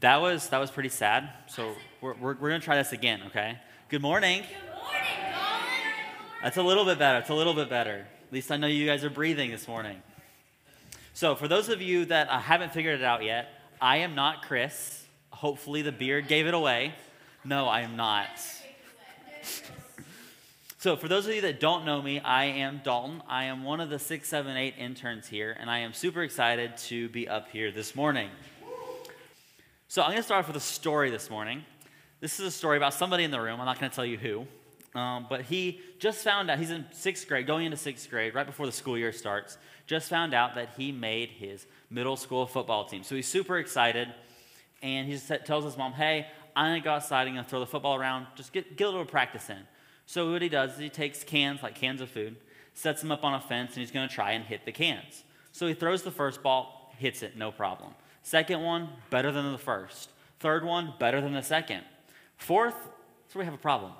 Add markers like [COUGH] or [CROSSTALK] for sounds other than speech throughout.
That was that was pretty sad. So we're, we're, we're gonna try this again, okay? Good morning. Good morning, Colin. That's a little bit better. It's a little bit better. At least I know you guys are breathing this morning. So for those of you that uh, haven't figured it out yet, I am not Chris. Hopefully the beard gave it away. No, I am not. [LAUGHS] So, for those of you that don't know me, I am Dalton. I am one of the 678 interns here, and I am super excited to be up here this morning. So, I'm going to start off with a story this morning. This is a story about somebody in the room. I'm not going to tell you who. Um, but he just found out, he's in sixth grade, going into sixth grade, right before the school year starts, just found out that he made his middle school football team. So he's super excited, and he just tells his mom, Hey, I'm going to go outside and throw the football around, just get, get a little practice in. So what he does is he takes cans, like cans of food, sets them up on a fence, and he's going to try and hit the cans. So he throws the first ball, hits it, no problem. Second one, better than the first. Third one, better than the second. Fourth, so we have a problem.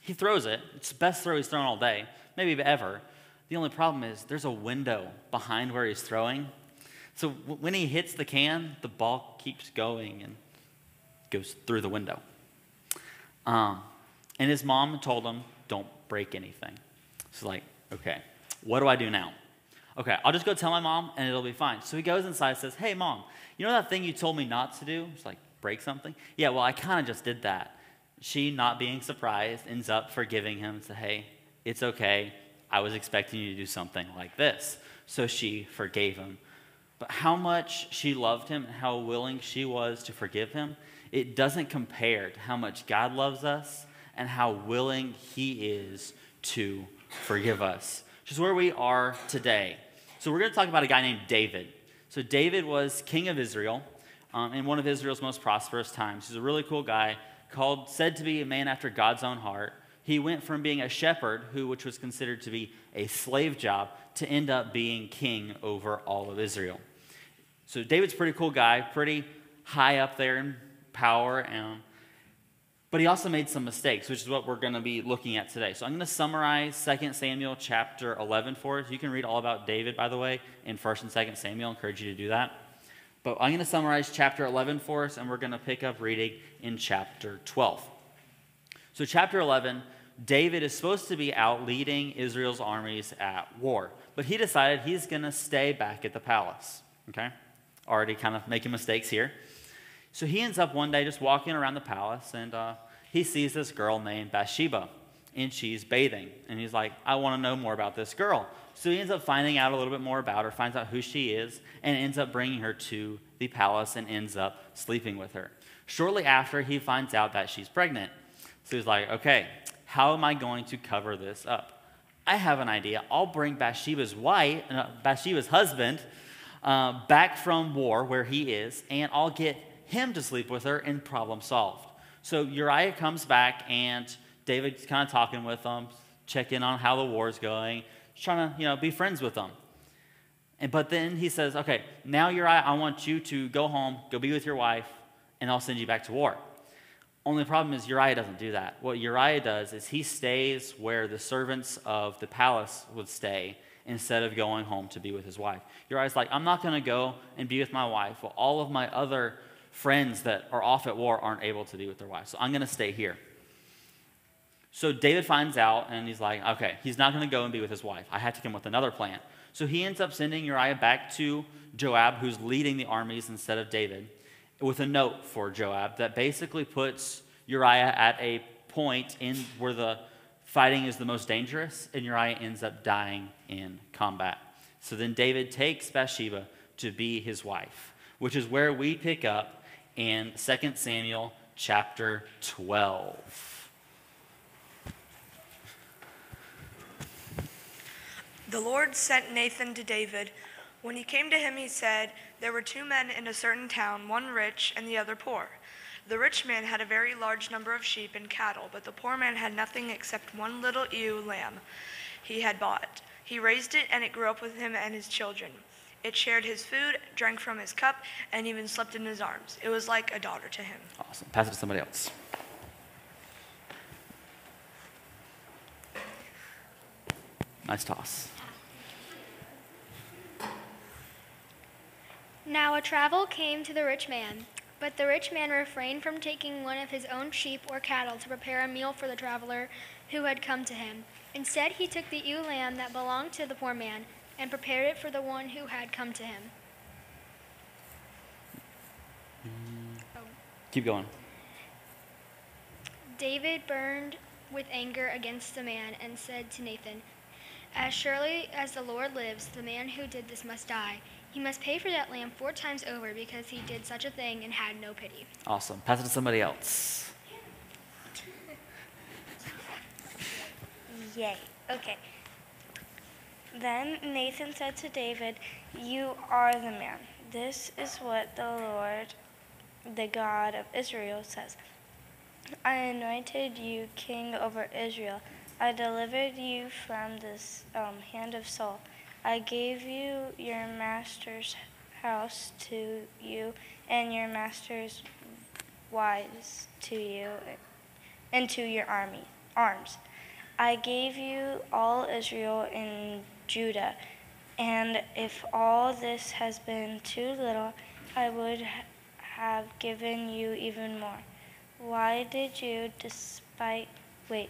He throws it. It's the best throw he's thrown all day, maybe ever. The only problem is there's a window behind where he's throwing. So when he hits the can, the ball keeps going and goes through the window. Um, and his mom told him, don't break anything. He's like, okay, what do I do now? Okay, I'll just go tell my mom and it'll be fine. So he goes inside and says, hey, mom, you know that thing you told me not to do? It's like, break something? Yeah, well, I kind of just did that. She, not being surprised, ends up forgiving him and says, hey, it's okay. I was expecting you to do something like this. So she forgave him. But how much she loved him and how willing she was to forgive him, it doesn't compare to how much God loves us and how willing He is to forgive us. Which is where we are today. So, we're going to talk about a guy named David. So, David was king of Israel um, in one of Israel's most prosperous times. He's a really cool guy, called, said to be a man after God's own heart. He went from being a shepherd, who, which was considered to be a slave job, to end up being king over all of Israel. So, David's pretty cool guy, pretty high up there in power. And but he also made some mistakes, which is what we're going to be looking at today. So I'm going to summarize 2 Samuel chapter 11 for us. You can read all about David, by the way, in 1st and 2nd Samuel. I encourage you to do that. But I'm going to summarize chapter 11 for us, and we're going to pick up reading in chapter 12. So, chapter 11, David is supposed to be out leading Israel's armies at war, but he decided he's going to stay back at the palace. Okay? Already kind of making mistakes here. So he ends up one day just walking around the palace and uh, he sees this girl named Bathsheba and she's bathing. And he's like, I want to know more about this girl. So he ends up finding out a little bit more about her, finds out who she is, and ends up bringing her to the palace and ends up sleeping with her. Shortly after, he finds out that she's pregnant. So he's like, okay, how am I going to cover this up? I have an idea. I'll bring Bathsheba's wife, uh, Bathsheba's husband, uh, back from war where he is, and I'll get him to sleep with her, and problem solved. So Uriah comes back, and David's kind of talking with them, checking on how the war's going, trying to you know be friends with them. And but then he says, "Okay, now Uriah, I want you to go home, go be with your wife, and I'll send you back to war." Only problem is Uriah doesn't do that. What Uriah does is he stays where the servants of the palace would stay instead of going home to be with his wife. Uriah's like, I'm not going to go and be with my wife. Well, all of my other friends that are off at war aren't able to be with their wives. So I'm going to stay here. So David finds out and he's like, okay, he's not going to go and be with his wife. I have to come with another plan. So he ends up sending Uriah back to Joab, who's leading the armies instead of David, with a note for Joab that basically puts Uriah at a point in where the fighting is the most dangerous, and Uriah ends up dying in combat. So then David takes Bathsheba to be his wife, which is where we pick up in 2 Samuel chapter 12. The Lord sent Nathan to David. When he came to him, he said, There were two men in a certain town, one rich and the other poor. The rich man had a very large number of sheep and cattle, but the poor man had nothing except one little ewe lamb he had bought. He raised it, and it grew up with him and his children. It shared his food, drank from his cup, and even slept in his arms. It was like a daughter to him. Awesome. Pass it to somebody else. Nice toss. Now a travel came to the rich man. But the rich man refrained from taking one of his own sheep or cattle to prepare a meal for the traveler who had come to him. Instead, he took the ewe lamb that belonged to the poor man and prepared it for the one who had come to him. Mm. Oh. Keep going. David burned with anger against the man and said to Nathan, As surely as the Lord lives, the man who did this must die. He must pay for that lamb four times over because he did such a thing and had no pity. Awesome. Pass it to somebody else. Yay. Okay. Then Nathan said to David, You are the man. This is what the Lord, the God of Israel, says I anointed you king over Israel. I delivered you from this um, hand of Saul. I gave you your master's house to you, and your master's wives to you, and to your army arms. I gave you all Israel and Judah, and if all this has been too little, I would have given you even more. Why did you, despite wait,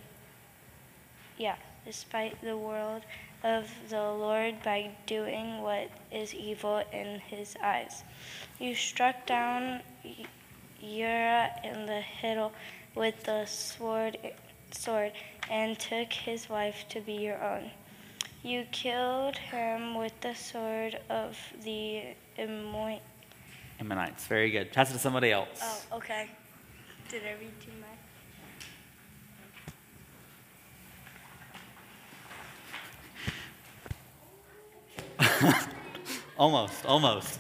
yeah, despite the word of the Lord by doing what is evil in His eyes? You struck down Uriah in the Hittite with the sword, sword, and took his wife to be your own. You killed him with the sword of the Ammon. Ammonites. Very good. Pass it to somebody else. Oh, okay. Did I read too much? [LAUGHS] Almost. Almost.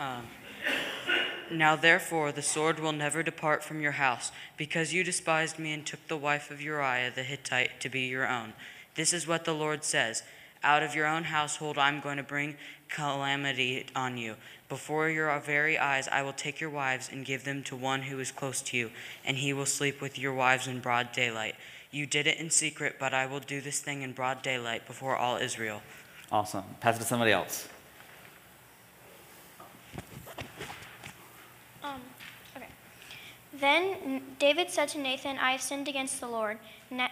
Um, Now therefore the sword will never depart from your house, because you despised me and took the wife of Uriah the Hittite to be your own. This is what the Lord says Out of your own household I'm going to bring calamity on you. Before your very eyes I will take your wives and give them to one who is close to you, and he will sleep with your wives in broad daylight. You did it in secret, but I will do this thing in broad daylight before all Israel. Awesome. Pass it to somebody else. Um, okay. Then David said to Nathan, I have sinned against the Lord.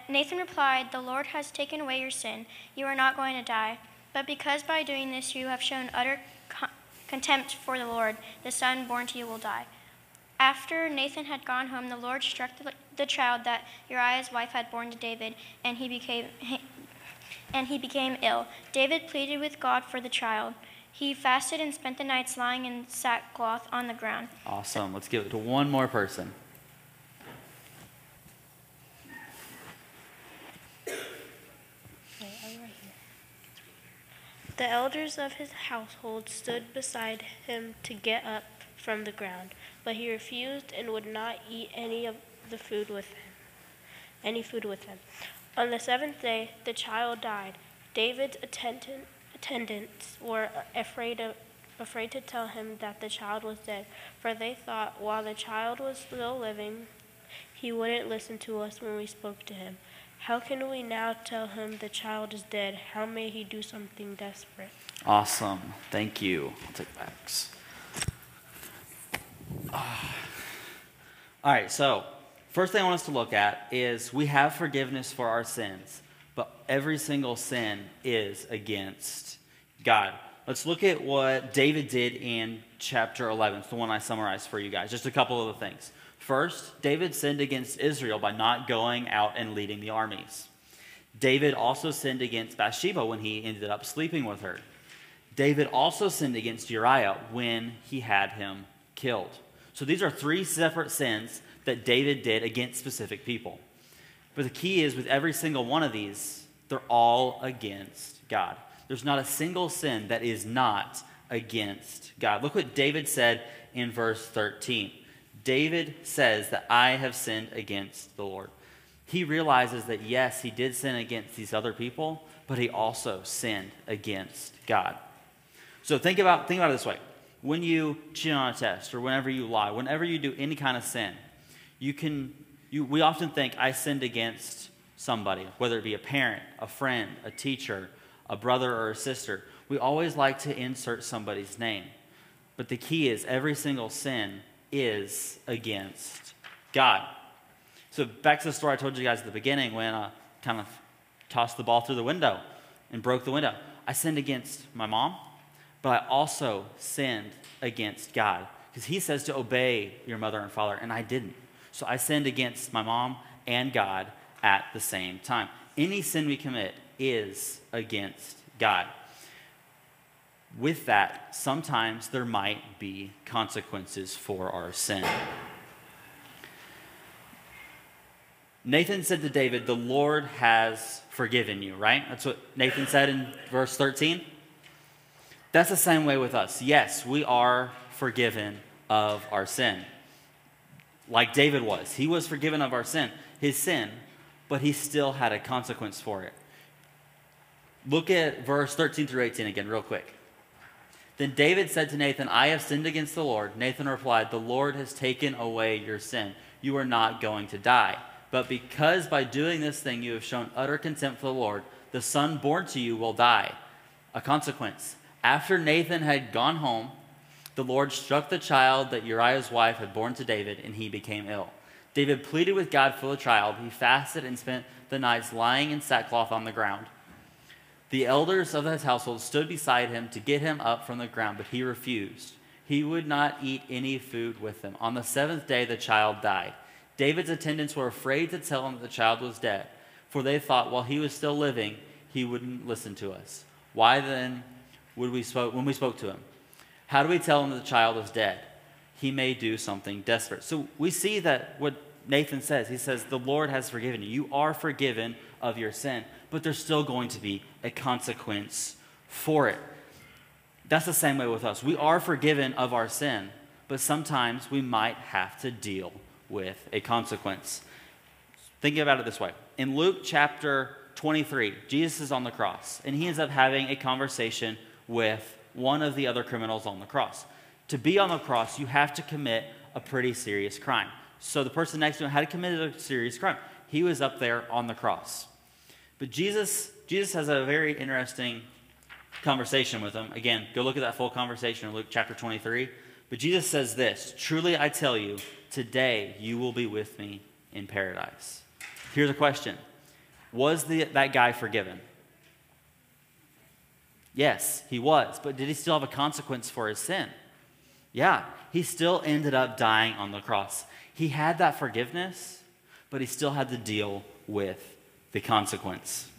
Nathan replied, The Lord has taken away your sin. You are not going to die. But because by doing this you have shown utter contempt for the Lord, the son born to you will die. After Nathan had gone home, the Lord struck the, child that Uriah's wife had born to David, and he became and he became ill. David pleaded with God for the child. He fasted and spent the nights lying in sackcloth on the ground. Awesome. Let's give it to one more person. The elders of his household stood beside him to get up from the ground, but he refused and would not eat any of the food with him. Any food with him. On the seventh day, the child died. David's attendant, attendants were afraid of, afraid to tell him that the child was dead, for they thought while the child was still living, he wouldn't listen to us when we spoke to him. How can we now tell him the child is dead? How may he do something desperate? Awesome. Thank you. I'll take backs. Ah. All right, so first thing I want us to look at is we have forgiveness for our sins, every single sin is against God. Let's look at what David did in chapter 11. It's the one I summarized for you guys. Just a couple of the things. First, David sinned against Israel by not going out and leading the armies. David also sinned against Bathsheba when he ended up sleeping with her. David also sinned against Uriah when he had him killed. So these are three separate sins that David did against specific people. But the key is with every single one of these, they're all against God. There's not a single sin that is not against God. Look what David said in verse 13. David says that I have sinned against the Lord. He realizes that yes, he did sin against these other people, but he also sinned against God. So think about think about it this way. When you cheat on a test or whenever you lie, whenever you do any kind of sin, you can you we often think I sinned against somebody, whether it be a parent, a friend, a teacher, a brother or a sister. We always like to insert somebody's name. But the key is every single sin is against God. So back to the story I told you guys at the beginning when I kind of tossed the ball through the window and broke the window. I sinned against my mom, but I also sinned against God because He says to obey your mother and father, and I didn't. So I sinned against my mom and God at the same time. Any sin we commit is against God. With that, sometimes there might be consequences for our sin. Nathan said to David, The Lord has forgiven you, right? That's what Nathan said in verse 13. That's the same way with us. Yes, we are forgiven of our sin. Like David was. He was forgiven of our sin, his sin, but he still had a consequence for it. Look at verse 13 through 18 again, real quick. Then David said to Nathan, I have sinned against the Lord. Nathan replied, The Lord has taken away your sin. You are not going to die. But because by doing this thing you have shown utter contempt for the Lord, the son born to you will die. A consequence. After Nathan had gone home, the Lord struck the child that Uriah's wife had born to David, and he became ill. David pleaded with God for the child. He fasted and spent the nights lying in sackcloth on the ground. The elders of his household stood beside him to get him up from the ground, but he refused. He would not eat any food with them. On the seventh day, the child died. David's attendants were afraid to tell him that the child was dead, for they thought while he was still living, he wouldn't listen to us. Why then would we spoke when we spoke to him? How do we tell him that the child is dead? He may do something desperate. So we see that what Nathan says. He says, The Lord has forgiven you. You are forgiven of your sin, but there's still going to be a consequence for it. That's the same way with us. We are forgiven of our sin, but sometimes we might have to deal with a consequence. Thinking about it this way in Luke chapter 23, Jesus is on the cross, and he ends up having a conversation with one of the other criminals on the cross. To be on the cross, you have to commit a pretty serious crime. So the person next to him had committed a serious crime. He was up there on the cross. But Jesus, Jesus has a very interesting conversation with him. Again, go look at that full conversation in Luke chapter 23. But Jesus says this Truly I tell you, today you will be with me in paradise. Here's a question Was the, that guy forgiven? Yes, he was. But did he still have a consequence for his sin? Yeah, he still ended up dying on the cross. He had that forgiveness, but he still had to deal with the consequence.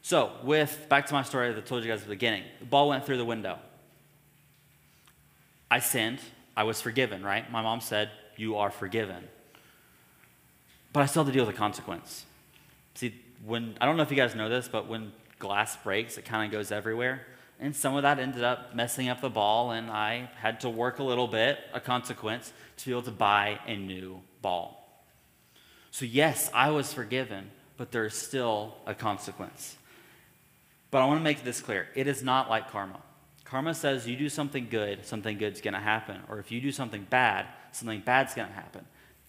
So, with back to my story that I told you guys at the beginning, the ball went through the window. I sinned. I was forgiven, right? My mom said, You are forgiven. But I still had to deal with the consequence. See, when I don't know if you guys know this, but when glass breaks, it kind of goes everywhere. And some of that ended up messing up the ball, and I had to work a little bit, a consequence, to be able to buy a new ball. So, yes, I was forgiven, but there's still a consequence. But I want to make this clear it is not like karma. Karma says you do something good, something good's going to happen. Or if you do something bad, something bad's going to happen.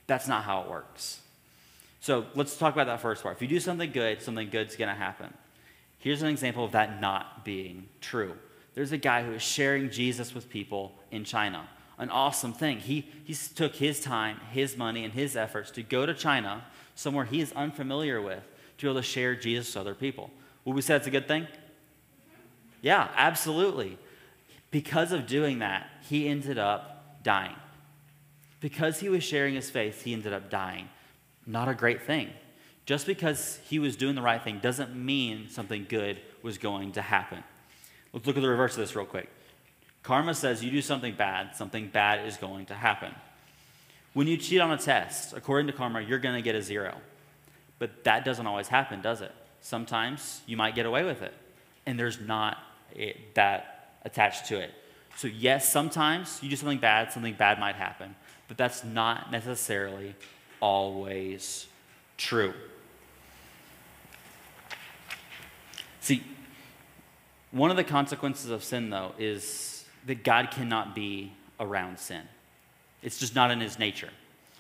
That's not how it works. So let's talk about that first part. If you do something good, something good's going to happen. Here's an example of that not being true. There's a guy who is sharing Jesus with people in China. An awesome thing. He, he took his time, his money, and his efforts to go to China, somewhere he is unfamiliar with, to be able to share Jesus with other people. Would we say that's a good thing? Yeah, absolutely. Because of doing that, he ended up dying. Because he was sharing his faith, he ended up dying. Not a great thing. Just because he was doing the right thing doesn't mean something good was going to happen. Let's look at the reverse of this real quick. Karma says you do something bad, something bad is going to happen. When you cheat on a test, according to karma, you're going to get a zero. But that doesn't always happen, does it? Sometimes you might get away with it, and there's not that attached to it. So, yes, sometimes you do something bad, something bad might happen, but that's not necessarily always true. See, one of the consequences of sin, though, is that God cannot be around sin. It's just not in his nature.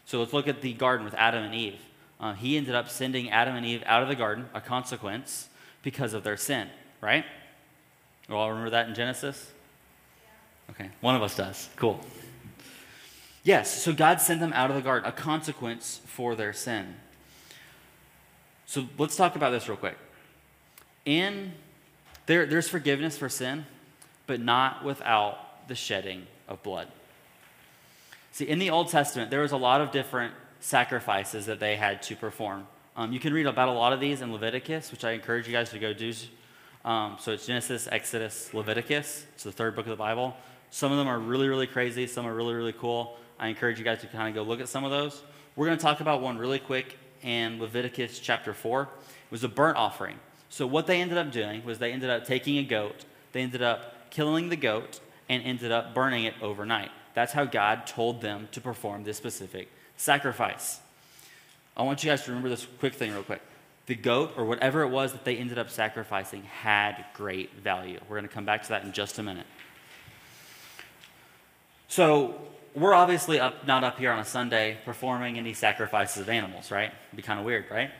So let's look at the garden with Adam and Eve. Uh, he ended up sending Adam and Eve out of the garden, a consequence because of their sin, right? We all remember that in Genesis? Okay, one of us does. Cool. Yes, so God sent them out of the garden, a consequence for their sin. So let's talk about this real quick. In there, there's forgiveness for sin, but not without the shedding of blood. See, in the Old Testament, there was a lot of different sacrifices that they had to perform. Um, you can read about a lot of these in Leviticus, which I encourage you guys to go do. Um, so it's Genesis, Exodus, Leviticus. It's the third book of the Bible. Some of them are really, really crazy. Some are really, really cool. I encourage you guys to kind of go look at some of those. We're going to talk about one really quick in Leviticus chapter 4. It was a burnt offering. So what they ended up doing was they ended up taking a goat, they ended up killing the goat, and ended up burning it overnight. That's how God told them to perform this specific sacrifice. I want you guys to remember this quick thing, real quick. The goat, or whatever it was that they ended up sacrificing, had great value. We're going to come back to that in just a minute. So, we're obviously up, not up here on a Sunday performing any sacrifices of animals, right? It'd be kind of weird, right?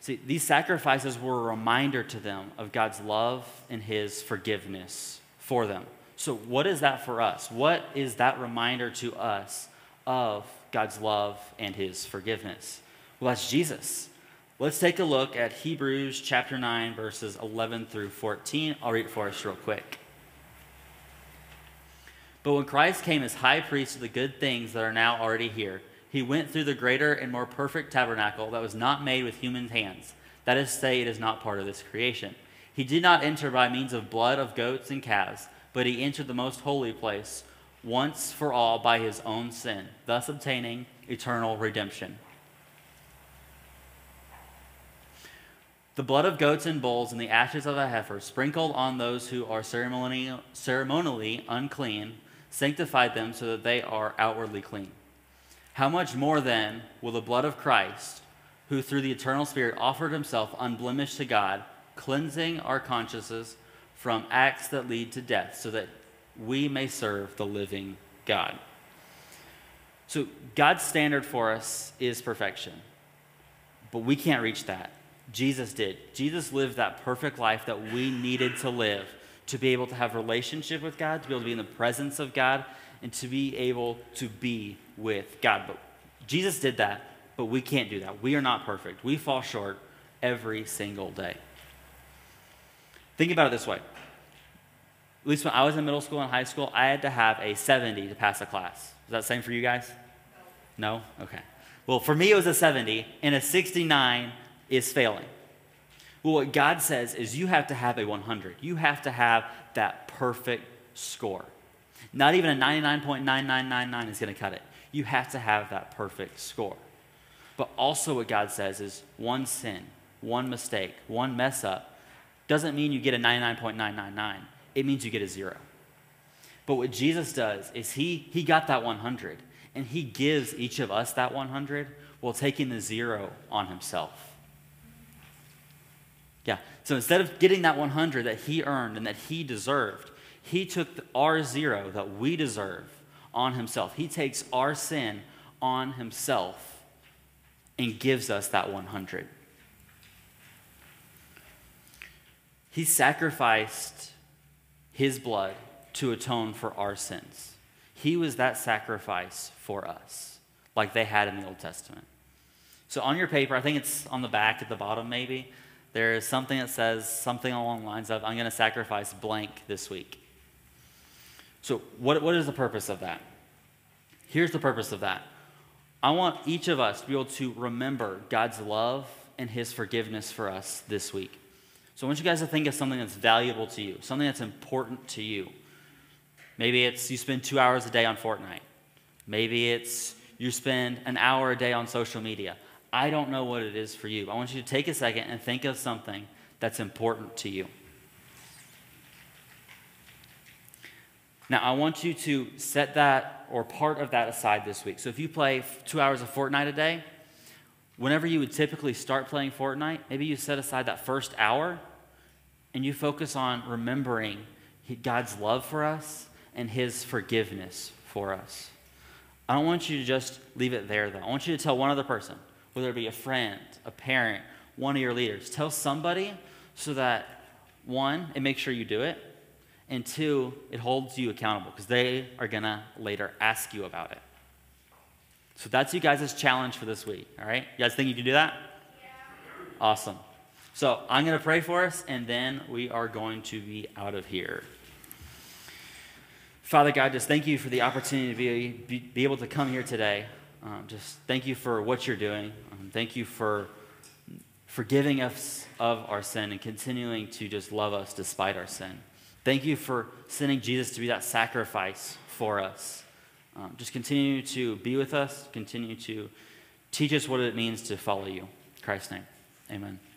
See, these sacrifices were a reminder to them of God's love and His forgiveness for them. So, what is that for us? What is that reminder to us of God's love and His forgiveness? Well, that's Jesus. Let's take a look at Hebrews chapter 9, verses 11 through 14. I'll read it for us real quick. But when Christ came as high priest of the good things that are now already here, he went through the greater and more perfect tabernacle that was not made with human hands. That is to say, it is not part of this creation. He did not enter by means of blood of goats and calves, but he entered the most holy place once for all by his own sin, thus obtaining eternal redemption. The blood of goats and bulls and the ashes of a heifer, sprinkled on those who are ceremonially, unclean, sanctified them so that they are outwardly clean. How much more then will the blood of Christ, who through the eternal Spirit offered himself unblemished to God, cleansing our consciences from acts that lead to death, so that we may serve the living God? So, God's standard for us is perfection, but we can't reach that. Jesus did. Jesus lived that perfect life that we needed to live to be able to have relationship with God, to be able to be in the presence of God, and to be able to be with God. But Jesus did that, but we can't do that. We are not perfect. We fall short every single day. Think about it this way. At least when I was in middle school and high school, I had to have a 70 to pass a class. Is that the same for you guys? No? Okay. Well, for me, it was a 70, and a 69 is failing. Well, what God says is you have to have a 100. You have to have that perfect score. Not even a 99.9999 is going to cut it. You have to have that perfect score. But also, what God says is one sin, one mistake, one mess up doesn't mean you get a 99.999. It means you get a zero. But what Jesus does is he, he got that 100, and he gives each of us that 100 while taking the zero on himself. Yeah. So instead of getting that 100 that he earned and that he deserved, he took our zero that we deserve on himself. He takes our sin on himself and gives us that 100. He sacrificed his blood to atone for our sins. He was that sacrifice for us, like they had in the Old Testament. So on your paper, I think it's on the back at the bottom, maybe there is something that says something along the lines of, I'm going to sacrifice blank this week. So, what, what is the purpose of that? Here's the purpose of that. I want each of us to be able to remember God's love and His forgiveness for us this week. So, I want you guys to think of something that's valuable to you, something that's important to you. Maybe it's you spend two hours a day on Fortnite. Maybe it's you spend an hour a day on social media. I don't know what it is for you. I want you to take a second and think of something that's important to you. Now, I want you to set that or part of that aside this week. So, if you play two hours of Fortnite a day, whenever you would typically start playing Fortnite, maybe you set aside that first hour and you focus on remembering God's love for us and His forgiveness for us. I don't want you to just leave it there, though. I want you to tell one other person whether it be a friend, a parent, one of your leaders. Tell somebody so that one, it makes sure you do it. And two, it holds you accountable because they are going to later ask you about it. So that's you guys' challenge for this week. All right? You guys think you can do that? Yeah. Awesome. So I'm going to pray for us, and then we are going to be out of here. Father God, just thank you for the opportunity to be, be, be able to come here today. Um, just thank you for what you're doing. Um, thank you for forgiving us of our sin and continuing to just love us despite our sin. Thank you for sending Jesus to be that sacrifice for us. Um, just continue to be with us, continue to teach us what it means to follow you. In Christ's name, amen.